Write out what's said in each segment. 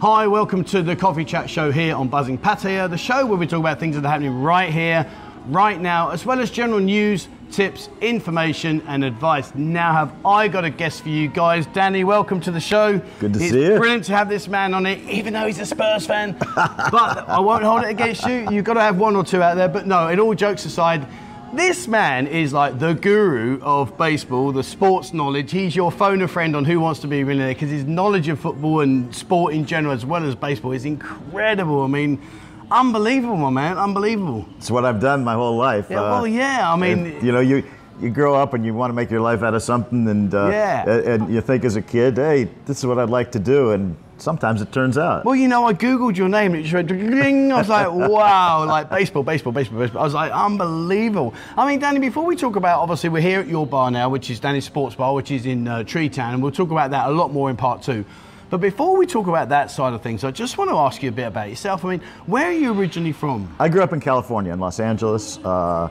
Hi, welcome to the Coffee Chat Show here on Buzzing Pattaya, the show where we talk about things that are happening right here, right now, as well as general news, tips, information, and advice. Now, have I got a guest for you guys? Danny, welcome to the show. Good to it's see you. Brilliant to have this man on it, even though he's a Spurs fan. but I won't hold it against you. You've got to have one or two out there. But no, in all jokes aside, this man is like the guru of baseball, the sports knowledge. He's your phone a friend on Who Wants to Be a Millionaire because his knowledge of football and sport in general, as well as baseball, is incredible. I mean, unbelievable, my man, unbelievable. It's what I've done my whole life. Yeah, well, yeah, I mean, and, you know, you you grow up and you want to make your life out of something, and uh, Yeah. and you think as a kid, hey, this is what I'd like to do, and sometimes it turns out. Well, you know, I googled your name and it just went ding. I was like, wow, like baseball, baseball, baseball, baseball. I was like, unbelievable. I mean, Danny, before we talk about, obviously, we're here at your bar now, which is Danny's Sports Bar, which is in uh, Tree Town, and we'll talk about that a lot more in part two. But before we talk about that side of things, I just want to ask you a bit about yourself. I mean, where are you originally from? I grew up in California, in Los Angeles. Uh,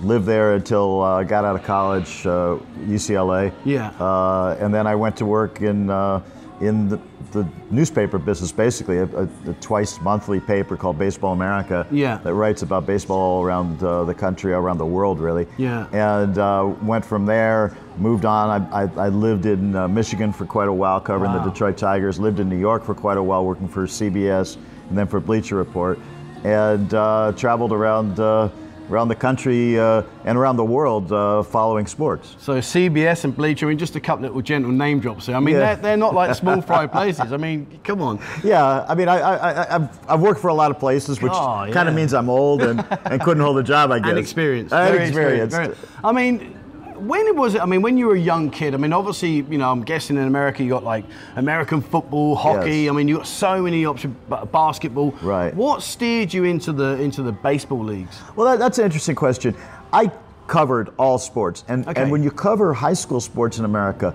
lived there until uh, I got out of college, uh, UCLA. Yeah. Uh, and then I went to work in uh, in the, the newspaper business, basically a, a, a twice monthly paper called Baseball America. Yeah. That writes about baseball all around uh, the country, around the world, really. Yeah. And uh, went from there, moved on. I, I, I lived in uh, Michigan for quite a while, covering Wow. the Detroit Tigers. Lived in New York for quite a while, working for CBS, and then for Bleacher Report, and uh, traveled around. Around the country uh, and around the world, uh, following sports. So CBS and Bleacher, I mean, just a couple little gentle name drops here. I mean, Yeah. they're, they're not like small fry places. I mean, come on. Yeah, I mean, I, I, I, I've, I've worked for a lot of places, which Oh, kind of means I'm old and, and couldn't hold a job, I guess. and experience. And very- I mean, when was it? I mean, when you were a young kid. I mean, obviously, you know, I'm guessing in America you got like American football, hockey. Yes. I mean, you got so many options. Basketball. Right. What steered you into the into the baseball leagues? Well, that, that's an interesting question. I covered all sports, and, Okay. and when you cover high school sports in America,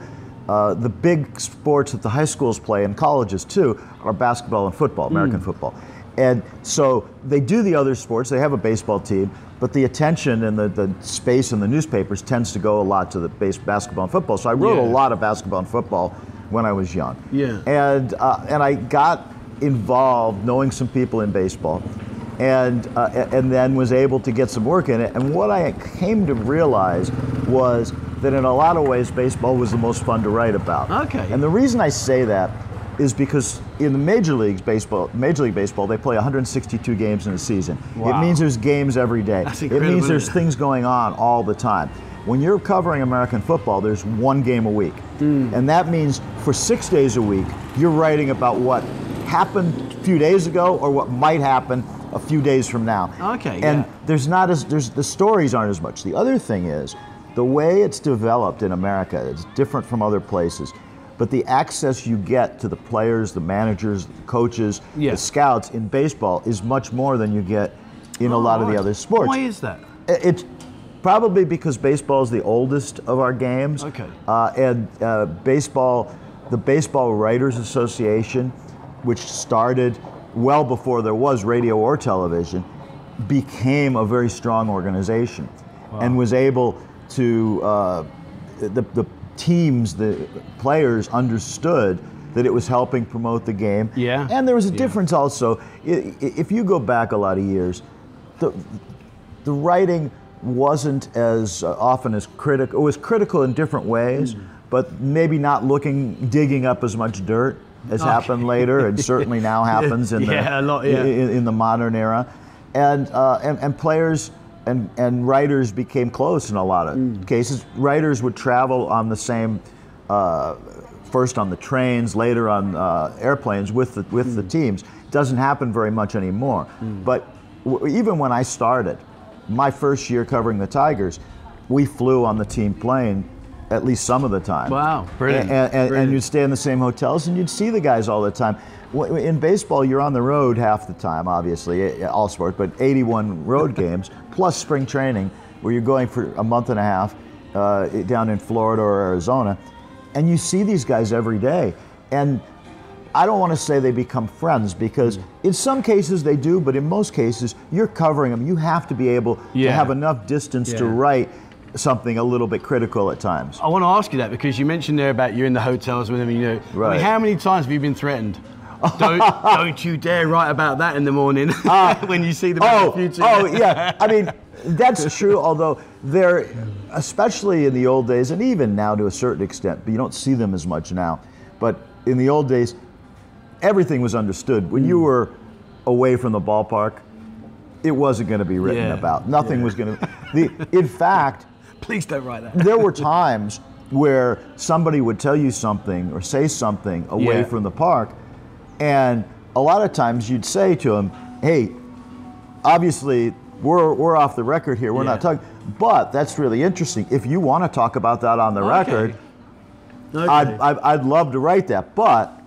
uh, the big sports that the high schools play and colleges too are basketball and football, American football. And so they do the other sports. They have a baseball team, but the attention and the, the space in the newspapers tends to go a lot to the base, basketball and football. So I wrote Yeah. a lot of basketball and football when I was young. Yeah. And uh, and I got involved knowing some people in baseball, and uh, and then was able to get some work in it. And what I came to realize was that in a lot of ways, baseball was the most fun to write about. Okay. And the reason I say that is because in the major leagues baseball, Major League Baseball, they play 162 games in a season. Wow. It means there's games every day. It means there's things going on all the time. When you're covering American football, there's one game a week. Hmm. And that means for six days a week, you're writing about what happened a few days ago or what might happen a few days from now. Okay, And yeah. there's not as there's the stories aren't as much. The other thing is the way it's developed in America is different from other places. But the access you get to the players, the managers, the coaches, Yeah. the scouts in baseball is much more than you get in a lot of the other sports. Why is that? It's probably because baseball is the oldest of our games. Okay. Uh, and uh, baseball, the Baseball Writers Association, which started well before there was radio or television, became a very strong organization and was able to, uh, the, the teams, the players understood that it was helping promote the game. Yeah. And there was a Yeah. difference also. If you go back a lot of years, the, the writing wasn't as uh, often as critical. It was critical in different ways, Hmm. but maybe not looking, digging up as much dirt as happened later, and certainly now happens in Yeah, the a lot, yeah. in, in the modern era, and uh, and, and players. And, and writers became close in a lot of Hmm. cases. Writers would travel on the same, uh, first on the trains, later on uh, airplanes with the, with the teams. Doesn't happen very much anymore. But w- even when I started, my first year covering the Tigers, we flew on the team plane at least some of the time. Wow, brilliant, And, and, and you'd stay in the same hotels and you'd see the guys all the time. In baseball, you're on the road half the time, obviously, eh, all sports, but 81 road games plus spring training, where you're going for a month and a half uh, down in Florida or Arizona, and you see these guys every day. And I don't want to say they become friends because in some cases they do, but in most cases you're covering them. You have to be able to have enough distance to write something a little bit critical at times. I want to ask you that because you mentioned there about you're in the hotels with them. You know, I mean, how many times have you been threatened? Don't, don't you dare write about that in the morning ah. when you see the oh, future. oh yeah. I mean, that's true. Although there, especially in the old days, and even now to a certain extent, but you don't see them as much now. But in the old days, everything was understood. When you hmm. were away from the ballpark, it wasn't going to be written Yeah. about. Nothing Yeah. was going to. The, in fact, Please don't write that. there were times where somebody would tell you something or say something away Yeah. from the park, and a lot of times you'd say to them, "Hey, obviously we're we're off the record here. We're not talking, but that's really interesting. If you want to talk about that on the Okay. record, Okay. I'd, I'd I'd love to write that. But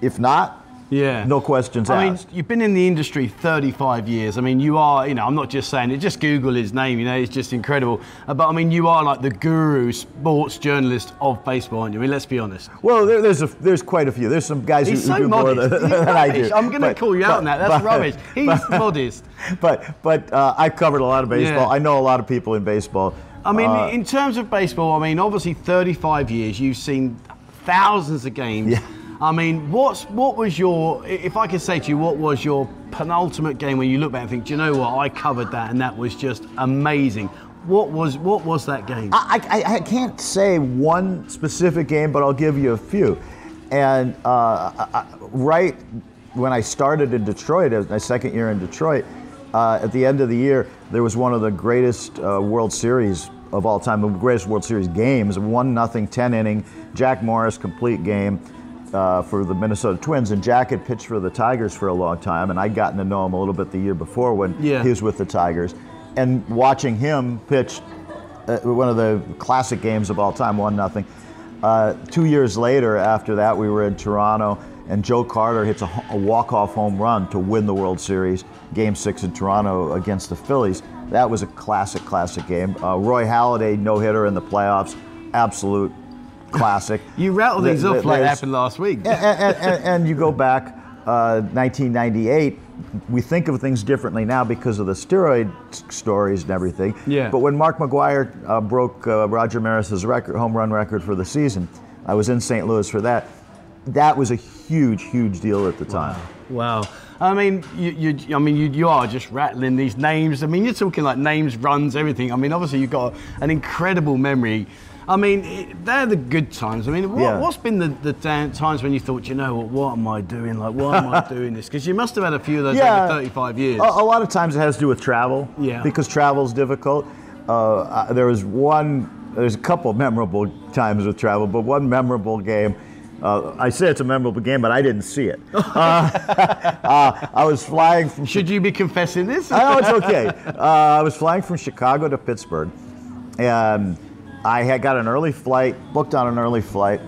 if not, Yeah. no questions I mean, you've been in the industry 35 years. I mean, you are, you know, I'm not just saying it, just Google his name, you know, it's just incredible. Uh, But I mean, you are like the guru sports journalist of baseball, aren't you? I mean, let's be honest. Well, there, there's a there's quite a few. There's some guys He's who, who so do more modest. than, than I do. I'm going to call you out on that. That's but- rubbish. He's modest. But but uh, I've covered a lot of baseball. Yeah. I know a lot of people in baseball. I mean, Uh, in terms of baseball, I mean, obviously 35 years, you've seen thousands of games. Yeah. I mean, what's what was your? If I could say to you, what was your penultimate game when you look back and think, do you know what? I covered that, and that was just amazing. What was what was that game? I, I, I can't say one specific game, but I'll give you a few. And uh, I, right when I started in Detroit, uh, my second year in Detroit, uh, at the end of the year, there was one of the greatest uh, World Series of all time, the greatest World Series games, one nothing, ten inning, Jack Morris complete game. Uh, for the Minnesota Twins, and Jack had pitched for the Tigers for a long time, and I'd gotten to know him a little bit the year before when Yeah. he was with the Tigers, and watching him pitch uh, one of the classic games of all time, one nothing. Uh, two years later, after that, we were in Toronto, and Joe Carter hits a, a walk-off home run to win the World Series, Game Six in Toronto against the Phillies. That was a classic, classic game. Uh, Roy Halladay no-hitter in the playoffs, absolute classic. you rattled these Th- off like it happened last week. and, and, and, and you go back uh, 1998 we think of things differently now because of the steroid stories and everything Yeah. but when mark mcgwire uh, broke uh, roger maris's record home run record for the season i was in st louis for that that was a huge huge deal at the time Wow. I mean, you, you, I mean, you, you are just rattling these names. I mean, you're talking like names, runs, everything. I mean, obviously you've got an incredible memory. I mean, it, they're the good times. I mean, what, Yeah. what's been the, the times when you thought, you know what, what am I doing? Like, why am I doing this? Because you must have had a few of those Yeah. over 35 years. A, a lot of times it has to do with travel. Yeah. Because travel is difficult. Uh, uh, there was one, there's a couple memorable times with travel, but one memorable game. Uh, I say it's a memorable game, but I didn't see it. Uh, uh, I was flying from. Should you be confessing this? I know it's okay. Uh, I was flying from Chicago to Pittsburgh, and I had got an early flight, booked on an early flight,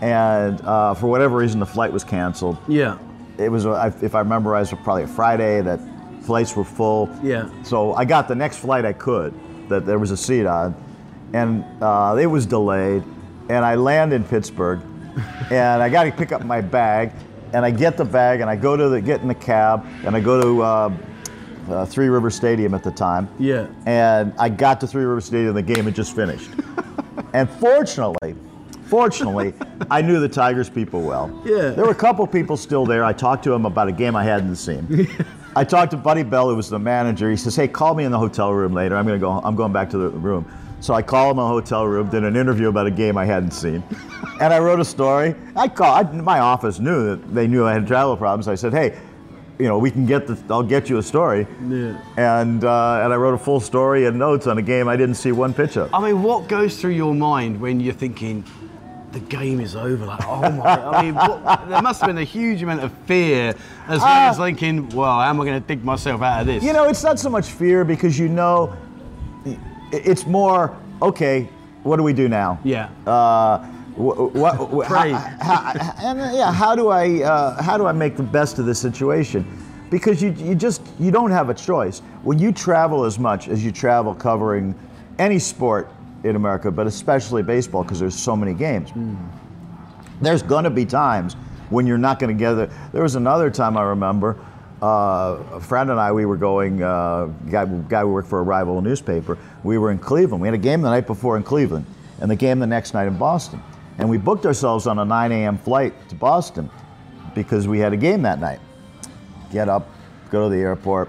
and uh, for whatever reason the flight was canceled yeah. it was, a- if I remember, right, it was probably a Friday that flights were full. Yeah. So I got the next flight I could that there was a seat on, and uh, it was delayed, and I land in Pittsburgh, and I got to pick up my bag, and I get the bag, and I go to the get in the cab, and I go to uh, uh, Three River Stadium at the time. Yeah. And I got to Three River Stadium, the game had just finished, and fortunately. Fortunately, I knew the Tigers people well. Yeah. There were a couple people still there. I talked to them about a game I hadn't seen. I talked to Buddy Bell, who was the manager. He says, "Hey, call me in the hotel room later. I'm gonna go. I'm going back to the room." So I called him in the hotel room, did an interview about a game I hadn't seen, and I wrote a story. I called. my office knew that they knew I had travel problems. I said, "Hey, you know, we can get the. I'll get you a story." Yeah. And uh, and I wrote a full story and notes on a game I didn't see one pitch of. I mean, what goes through your mind when you're thinking the game is over? Like, oh my! I mean, what, there must have been a huge amount of fear as well Uh, as thinking, well, how am I going to dig myself out of this? You know, it's not so much fear because you know, it's more okay. What do we do now? Yeah. Uh, wh- what, wh- how- how- and uh, yeah, how do I uh, how do I make the best of this situation? Because you you just you don't have a choice when you travel as much as you travel covering any sport in America, but especially baseball because there's so many games. There's going to be times when you're not going to get it. There was another time I remember. Uh, a friend and I, we were going. Uh, guy, guy who worked for a rival newspaper. We were in Cleveland. We had a game the night before in Cleveland, and the game the next night in Boston. And we booked ourselves on a 9 a.m. flight to Boston because we had a game that night. Get up, go to the airport,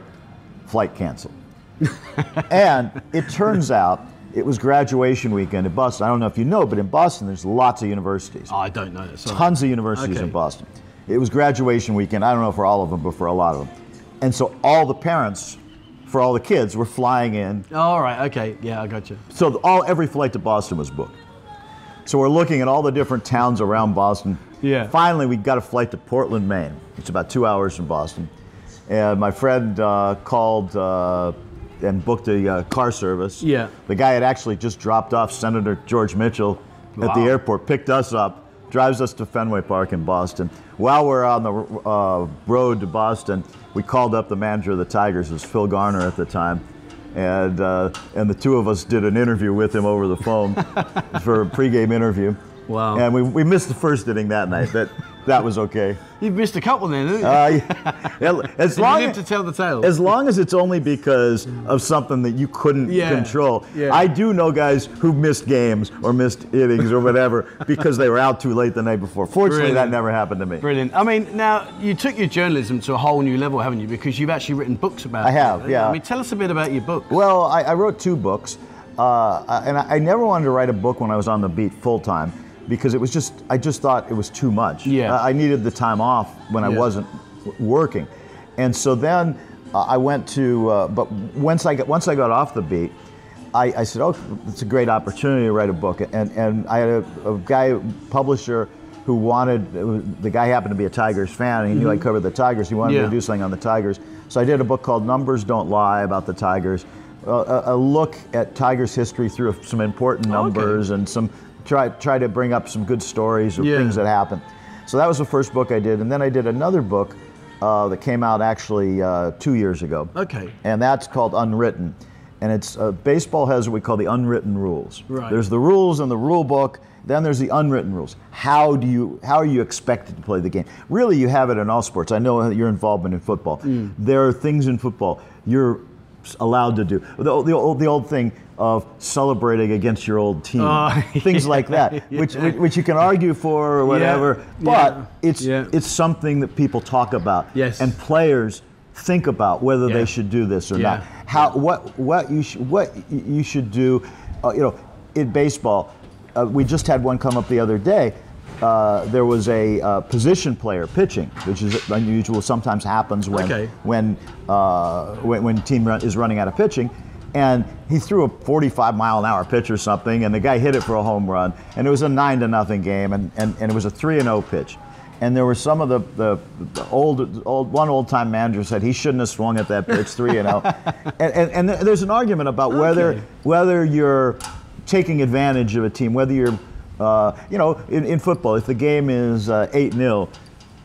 flight canceled. and it turns out it was graduation weekend in Boston. I don't know if you know, but in Boston there's lots of universities. Oh, I don't know. Sorry. Tons of universities Okay. in Boston. It was graduation weekend. I don't know for all of them, but for a lot of them. And so all the parents for all the kids were flying in. Oh, all right. Okay. Yeah, I got you. So all every flight to Boston was booked. So we're looking at all the different towns around Boston. Yeah. Finally, we got a flight to Portland, Maine. It's about two hours from Boston. And my friend uh, called uh, and booked a uh, car service. Yeah. The guy had actually just dropped off Senator George Mitchell at the airport, picked us up, drives us to Fenway Park in Boston. While we're on the uh, road to Boston, we called up the manager of the Tigers, it was Phil Garner at the time. And, uh, and the two of us did an interview with him over the phone for a pregame interview. Wow. And we, we missed the first inning that night. That, that was okay. You've missed a couple then, haven't you? Uh, yeah, as, you long as, to tell the tale. as long as it's only because of something that you couldn't Yeah, control. yeah. I do know guys who missed games or missed innings or whatever because they were out too late the night before. Fortunately, that never happened to me. Brilliant. I mean, now you took your journalism to a whole new level, haven't you? Because you've actually written books about I it. have, yeah. I mean, tell us a bit about your book. Well, I, I wrote two books, uh, and I, I never wanted to write a book when I was on the beat full time because it was just I just thought it was too much. Yeah. I I needed the time off when I wasn't working, and so then uh, I went to. Uh, but once I got once I got off the beat. I, I said, "Oh, it's a great opportunity to write a book." And and I had a, a guy publisher who wanted the guy happened to be a Tigers fan. And he knew I covered the Tigers. He wanted me Mm-hmm. To do something on the Tigers. So I did a book called Numbers Don't Lie about the Tigers, a, a, a look at Tigers history through some important Oh, okay. numbers and some try try to bring up some good stories of Yeah. things that happened. So that was the first book I did, and then I did another book uh, that came out actually uh, two years ago Okay. and that's called Unwritten. And it's uh, baseball has what we call the unwritten rules. Right. There's the rules in the rule book. Then there's the unwritten rules. How do you how are you expected to play the game? Really, you have it in all sports. I know your involvement in football. Mm. There are things in football you're allowed to do. The, the, old, the old thing of celebrating against your old team, Oh, things like that, which, which which you can argue for or whatever. But yeah, it's yeah. it's something that people talk about. Yes. And players think about whether Yeah. they should do this or Yeah. not. How what what you sh- what you should do, uh, you know, in baseball. Uh, we just had one come up the other day. Uh, there was a uh, position player pitching, which is unusual. Sometimes happens when Okay. when, uh, when when team run, is running out of pitching, and he threw a 45 mile an hour pitch or something, and the guy hit it for a home run, and it was a nine to nothing game, and, and, and it was a three and zero pitch, and there were some of the, the, the old old one old time manager said he shouldn't have swung at that pitch three and zero, and, and and there's an argument about whether Okay. whether you're taking advantage of a team, whether you're uh, you know, in, in football, if the game is uh, 8 0,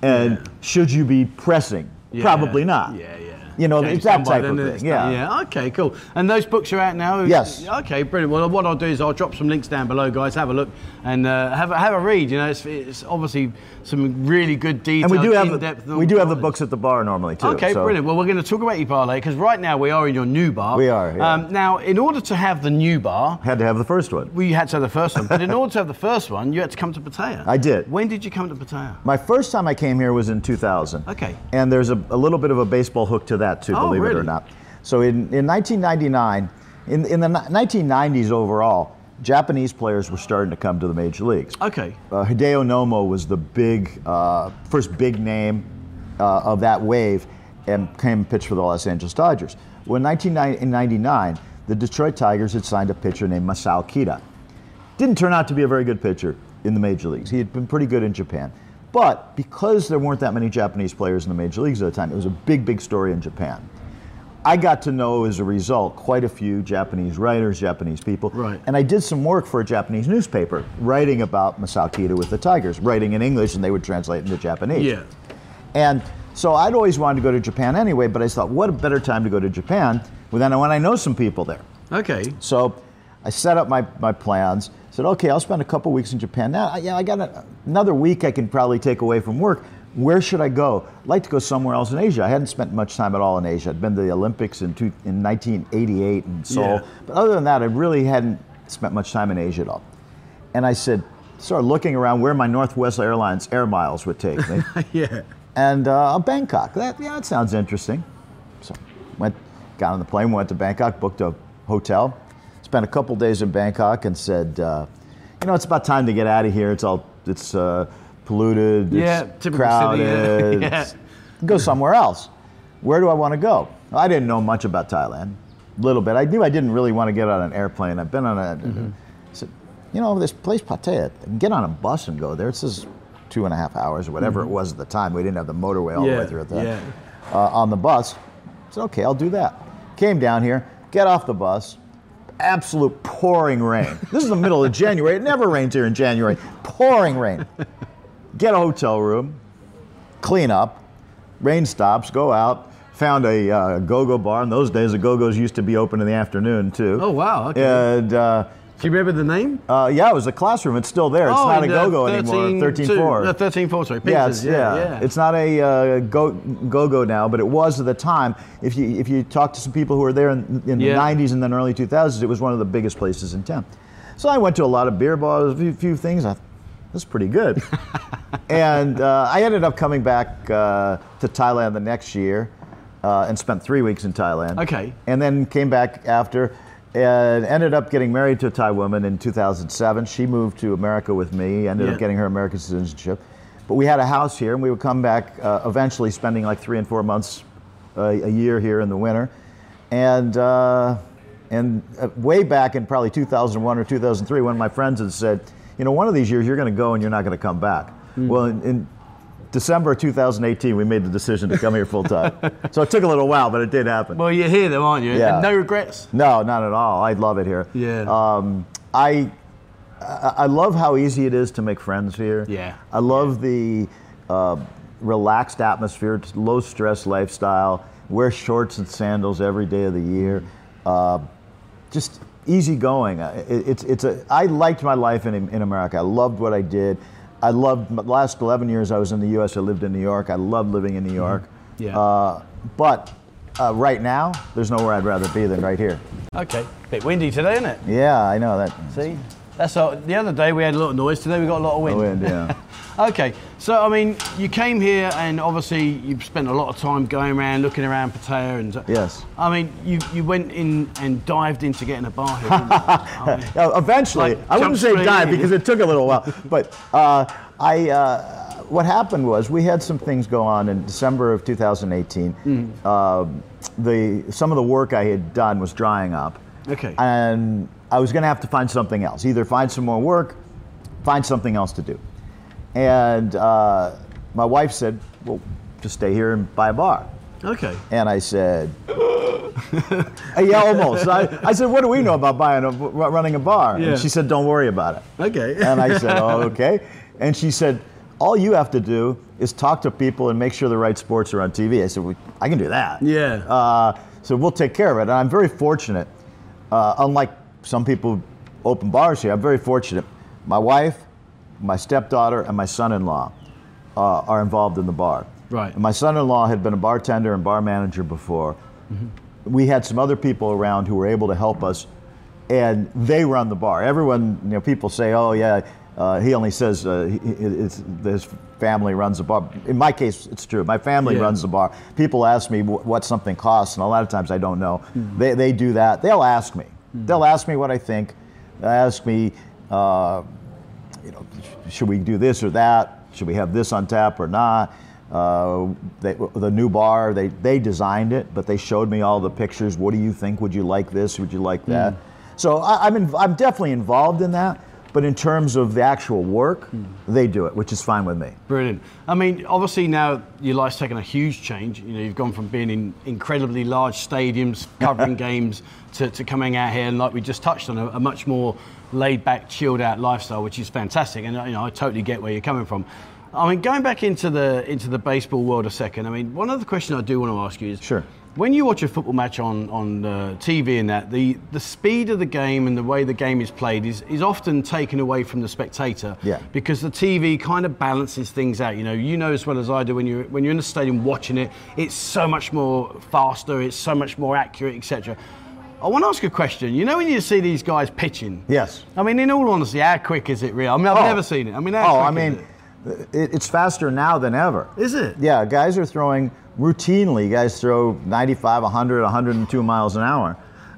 and Yeah. should you be pressing? Yeah. That not. Yeah, yeah. You know, Game's it's that type of thing. Yeah. Yeah. Okay. Cool. And those books are out now. Yes. Okay. Brilliant. Well, what I'll do is I'll drop some links down below, guys. Have a look and uh, have a, have a read. You know, it's, it's obviously some really good And we do have the, we do have the books at the bar normally too. Okay, so- brilliant. Well, we're going to talk about your parlay because right now we are in your new bar. We are, yeah. Um, now, in order to have the new bar, Had to have the first one. we had to have the first one. But in order to have the first one, you had to come to Pattaya. I did. When did you come to Pattaya? My first time I came here was in 2000. Okay. And there's a, a little bit of a baseball hook to that too, Oh, believe it or not. So in, in 1999, in, in the 1990s overall, Japanese players were starting to come to the major leagues. Okay. Uh, Hideo Nomo was the big, uh, first big name uh, of that wave and came and pitched for the Los Angeles Dodgers. Well, in 1999, the Detroit Tigers had signed a pitcher named Masao Kida. Didn't turn out to be a very good pitcher in the major leagues. He had been pretty good in Japan. But because there weren't that many Japanese players in the major leagues at the time, it was a big, big story in Japan. I got to know as a result quite a few Japanese writers, Japanese people. Right. And I did some work for a Japanese newspaper writing about Masao Kida with the Tigers, writing in English and they would translate into Japanese. Yeah. And so I'd always wanted to go to Japan anyway, but I thought, what a better time to go to Japan when I, when I know some people there. Okay. So I set up my, my plans. Said, okay, I'll spend a couple weeks in Japan. Now, I- yeah, I got a, another week I can probably take away from work. Where should I go? I'd like to go somewhere else in Asia. I hadn't spent much time at all in Asia. I'd been to the Olympics in, two, in 1988 in Seoul. Yeah. But other than that, I really hadn't spent much time in Asia at all. And I said, started looking around where my Northwest Airlines air miles would take me. yeah. and uh, Bangkok. That yeah, that sounds interesting. So went, got on the plane, went to Bangkok, booked a hotel, spent a couple days in Bangkok, and said, uh, you know, it's about time to get out of here. It's all it's uh, polluted, Yeah, it's crowded. yeah. it's- Go somewhere else. Where do I want to go? I didn't know much about Thailand. A little bit. I knew I didn't really want to get on an airplane. I've been on a. Mm-hmm. Said, you know, this place Pattaya, I can get on a bus and go there. It says two and a half hours or whatever it was at the time. We didn't have the motorway all the way Mm-hmm. Through at that. yeah. Uh, on the bus. I said, okay, I'll do that. Came down here, get off the bus. Absolute pouring rain. This is the middle of January. It never rains here in January. Pouring rain. Get a hotel room, clean up, rain stops, go out. Found a uh, go-go bar. In those days, the go-go's used to be open in the afternoon too. Oh, wow, okay. And uh, Do you remember the name? uh, yeah, it was a classroom. It's still there. It's oh, not a go-go anymore. 13 Thirteen two- four. uh, 13 4, sorry. Yeah, it's, yeah, yeah, yeah. It's not a uh, go go go go now, but it was at the time. If you if you talk to some people who were there in, in Yeah. the '90s and then early 2000s, it was one of the biggest places in town. So I went to a lot of beer bars, a few, few things. I thought, this pretty good. and uh, I ended up coming back uh, to Thailand the next year uh, and spent three weeks in Thailand. Okay. And then came back after and ended up getting married to a Thai woman in 2007. She moved to America with me, ended Yeah. up getting her American citizenship. But we had a house here, and we would come back uh, eventually, spending like three and four months uh, a year here in the winter. And uh, and uh, way back in probably 2001 or 2003, one of my friends had said, you know, one of these years you're going to go and you're not going to come back. Hmm. Well, in, in December 2018, we made the decision to come here full time. so it took a little while, but it did happen. Well, you're here, though, aren't you? Yeah. And no regrets. No, not at all. I love it here. Yeah. Um, I, I love how easy it is to make friends here. Yeah. I love the uh, relaxed atmosphere, low stress lifestyle. Wear shorts and sandals every day of the year. Uh, just easy going. It, it's it's a. I liked my life in in America. I loved what I did. I loved the last 11 years I was in the U.S. I lived in New York. I loved living in New York. Yeah. Uh, but uh, right now, there's nowhere I'd rather be than right here. Okay. Bit windy today, isn't it? Yeah, I know that. See? That's all, the other day we had a lot of noise. Today we got a lot of wind. Wind, yeah. Okay, so I mean, you came here and obviously you've spent a lot of time going around, looking around Pattaya, and Yes. I mean, you you went in and dived into getting a bar here. you? I mean, Yeah, eventually, Like I wouldn't say dive because it took a little while. But uh, I, uh, what happened was we had some things go on in December of 2018. Mm. Uh, the some of the work I had done was drying up. Okay. And I was going to have to find something else. Either find some more work, find something else to do. And uh, my wife said, "Well, just stay here and buy a bar." okay. And I said, yeah, almost. I, I said, what do we know about buying a, running a bar? Yeah. And she said, don't worry about it. Okay. And I said, oh, okay. And she said, all you have to do is talk to people and make sure the right sports are on TV. I said, well, I can do that. Yeah. Uh, so we'll take care of it. And I'm very fortunate. Uh, unlike some people open bars here, I'm very fortunate. My wife, my stepdaughter, and my son-in-law uh, are involved in the bar. Right. And my son-in-law had been a bartender and bar manager before. We had some other people around who were able to help us, and they run the bar. Everyone, you know, people say, "Oh yeah, uh, he only says uh, he, it's, his family runs the bar." In my case, it's true. My family Yeah. runs the bar. People ask me wh- what something costs, and a lot of times I don't know. They, they do that. They'll ask me. They'll ask me what I think. They'll ask me. Uh, you know, should we do this or that? Should we have this on tap or not? Uh, they, the new bar, they, they designed it, but they showed me all the pictures. What do you think? Would you like this? Would you like that? So I, I'm, I'm definitely involved in that, but in terms of the actual work, they do it, which is fine with me. Brilliant. I mean, obviously now your life's taken a huge change. You know, you've gone from being in incredibly large stadiums, covering games, to, to coming out here and like we just touched on, a, a much more laid back, chilled out lifestyle, which is fantastic. And you know, I totally get where you're coming from. I mean, going back into the into the baseball world a second. I mean, one other question I do want to ask you is, Sure. When you watch a football match on on uh, TV and that, the the speed of the game and the way the game is played is is often taken away from the spectator. Yeah. Because the TV kind of balances things out. You know, you know as well as I do when you when you're in the stadium watching it, it's so much more faster, it's so much more accurate, etc. I want to ask a question. You know when you see these guys pitching? Yes. I mean, in all honesty, how quick is it real? I mean, I've Oh. never seen it. I mean, how Oh, I mean, it, it's faster now than ever. Is it? Yeah, guys are throwing routinely. Guys throw 95, 100, 102 miles an hour.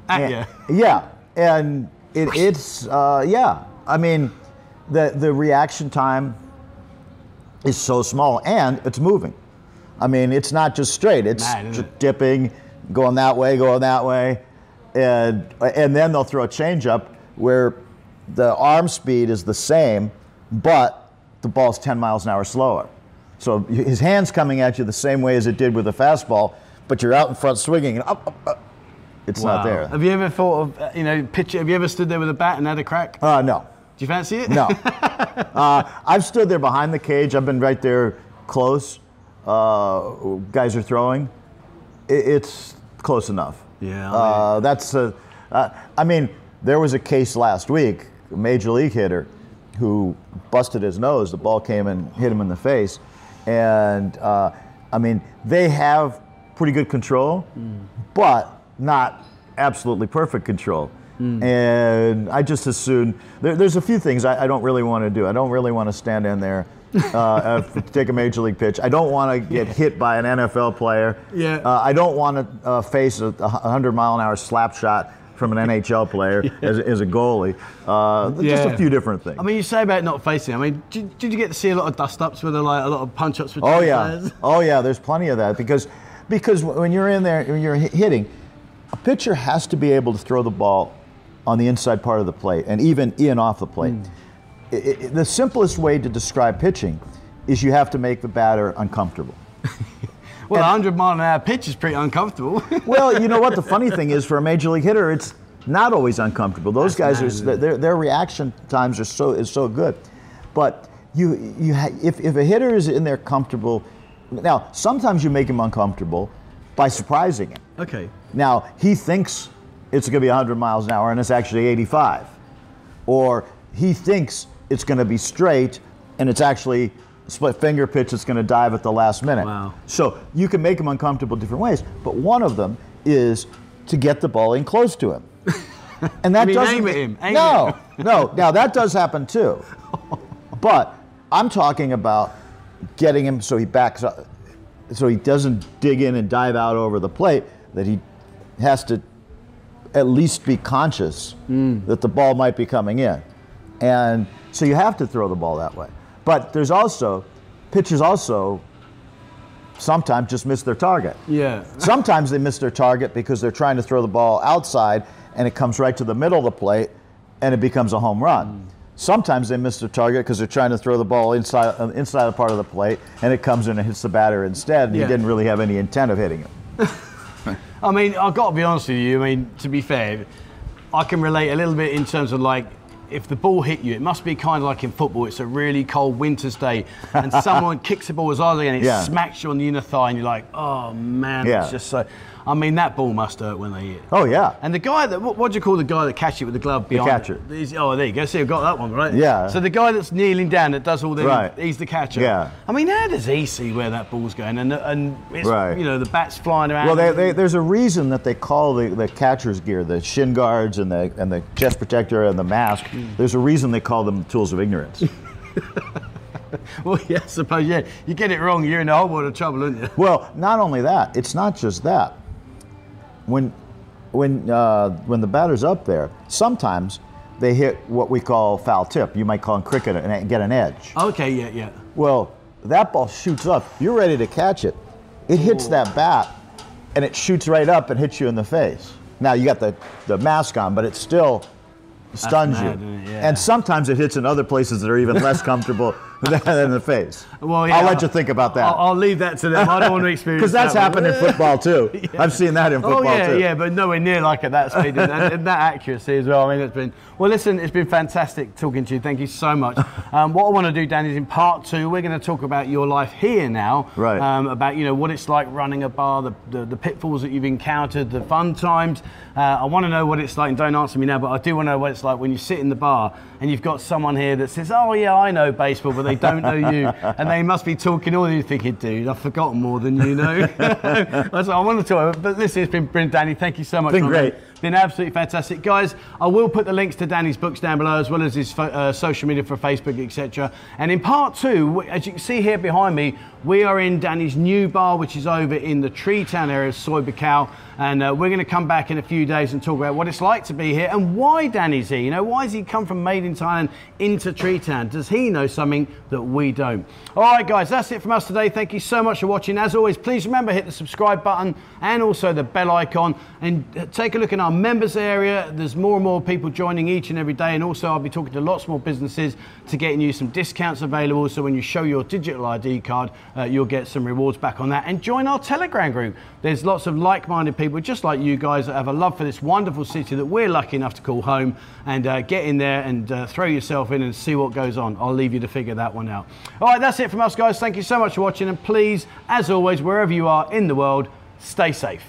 And- ya. Yeah, and it, it's uh, yeah. I mean, the the reaction time is so small, and it's moving. I mean, it's not just straight. It's Mad, just it? dipping, going that way, going that way, and and then they'll throw a changeup where the arm speed is the same, but the ball's 10 miles an hour slower. So his hand's coming at you the same way as it did with the fastball, but you're out in front swinging and up, up, up. It's not there. Have you ever thought of, uh, you know, pitch? Have you ever stood there with a bat and had a crack? Uh, no, Do you fancy it? no. uh, I've stood there behind the cage. I've been right there close. Uh, guys are throwing. I it's close enough. Yeah, Uh, that's a, uh, I mean, there was a case last week, a major league hitter, who busted his nose. The ball came and hit him in the face, and uh, I mean, they have pretty good control, but not absolutely perfect control. And I just as soon there, there's a few things I, I don't really want to do. I don't really want to stand in there. uh, take a major league pitch. I don't want to get hit by an NFL player. Yeah. Uh, I don't want to uh, face a, a 100 mile an hour slap shot from an NHL player as, as a goalie. Uh, Just a few different things. I mean, you say about not facing. I mean, did, did you get to see a lot of dust ups with a, like a lot of punch ups? oh yeah, oh yeah. There's plenty of that because because when you're in there, when you're hitting, a pitcher has to be able to throw the ball on the inside part of the plate and even in off the plate. I- I- the simplest way to describe pitching is you have to make the batter uncomfortable. Well, a 100 mile an hour pitch is pretty uncomfortable. Well, you know what? The funny thing is, for a major league hitter, it's not always uncomfortable. Those That's guys are their, their reaction times are so is so good, but you you ha- if if a hitter is in there comfortable, now sometimes you make him uncomfortable by surprising him. okay. Now he thinks it's going to be 100 miles an hour and it's actually 85, or he thinks it's going to be straight and it's actually split finger pitch that's going to dive at the last minute. Wow. So you can make him uncomfortable different ways, but one of them is to get the ball in close to him. And that mean doesn't aim at him, aim no, at no. Now that does happen too, but I'm talking about getting him so he backs up, so he doesn't dig in and dive out over the plate. That he has to at least be conscious hmm. that the ball might be coming in, and so you have to throw the ball that way. But there's also pitchers also sometimes just miss their target. Yeah. Sometimes they miss their target because they're trying to throw the ball outside and it comes right to the middle of the plate and it becomes a home run. Sometimes they miss their target because they're trying to throw the ball inside uh, inside the part of the plate and it comes in and hits the batter instead. And Yeah. he didn't really have any intent of hitting him. I mean, I've got to be honest with you. I mean, to be fair, I can relate a little bit in terms of like, if the ball hit you, it must be kind of like in football. It's a really cold winter's day, and someone kicks the ball as hard as they can, and it Yeah. smacks you on the inner thigh, and you're like, oh man, Yeah. it's just so. I mean, that ball must hurt when they hit. Oh yeah. And the guy that, what, what do you call the guy that catches it with the glove behind? The catcher. It? Oh, there you go. See, I've got that one right. Yeah. So the guy that's kneeling down that does all the, Right. he's the catcher. Yeah. I mean, how does he see where that ball's going? And and it's, Right. you know the bat's flying around. Well, they, they, there's a reason that they call the, the catcher's gear, the shin guards and the and the chest protector and the mask. Hmm. There's a reason they call them tools of ignorance. Well, yeah, I suppose, yeah. You get it wrong, you're in a whole world of trouble, aren't you? Well, not only that, it's not just that. When, when, uh, when the batter's up there, sometimes they hit what we call foul tip. You might call in cricket and get an edge. Okay, yeah, yeah. Well, that ball shoots up. You're ready to catch it. It hits that bat, and it shoots right up and hits you in the face. Now you got the, the mask on, but it still stuns mad, you. Yeah. And sometimes it hits in other places that are even less comfortable than, in the face. Well, yeah, I'll let you think about that. I'll, I'll leave that to them. I don't want to experience Because that's that happened in football too. I've seen that in Oh football yeah, too. yeah, but nowhere near like at that speed and, and, and that accuracy as well. I mean, it's been well. Listen, it's been fantastic talking to you. Thank you so much. Um, what I want to do, Dan, is in part two, we're going to talk about your life here now. Right. Um, about you know what it's like running a bar, the, the, the pitfalls that you've encountered, the fun times. Uh, I want to know what it's like, and don't answer me now, but I do want to know what it's like when you sit in the bar and you've got someone here that says, "Oh yeah, I know baseball," but they don't know you, and they must be talking all you thinking, dude, I've forgotten more than you know. That's what I want to talk about. But listen, it's been brilliant, Danny. Thank you so much. Been great. man. Been absolutely fantastic, guys. I will put the links to Danny's books down below, as well as his uh, social media for Facebook, etc. And in part two, as you can see here behind me, we are in Danny's new bar, which is over in the Treetown area of Buakhao. And uh, we're going to come back in a few days and talk about what it's like to be here and why Danny's here. You know, why has he come from Made in Thailand into Treetown? Does he know something that we don't? All right, guys, that's it from us today. Thank you so much for watching. As always, please remember hit the subscribe button and also the bell icon and uh, take a look in our members area. There's more and more people joining each and every day. And also, I'll be talking to lots more businesses to getting you some discounts available. So when you show your digital ID card, uh, you'll get some rewards back on that. And join our Telegram group. There's lots of like minded people just like you guys that have a love for this wonderful city that we're lucky enough to call home. And uh, get in there and uh, throw yourself in and see what goes on. I'll leave you to figure that one out. All right, that's it from us, guys. Thank you so much for watching. And please, as always, wherever you are in the world, stay safe.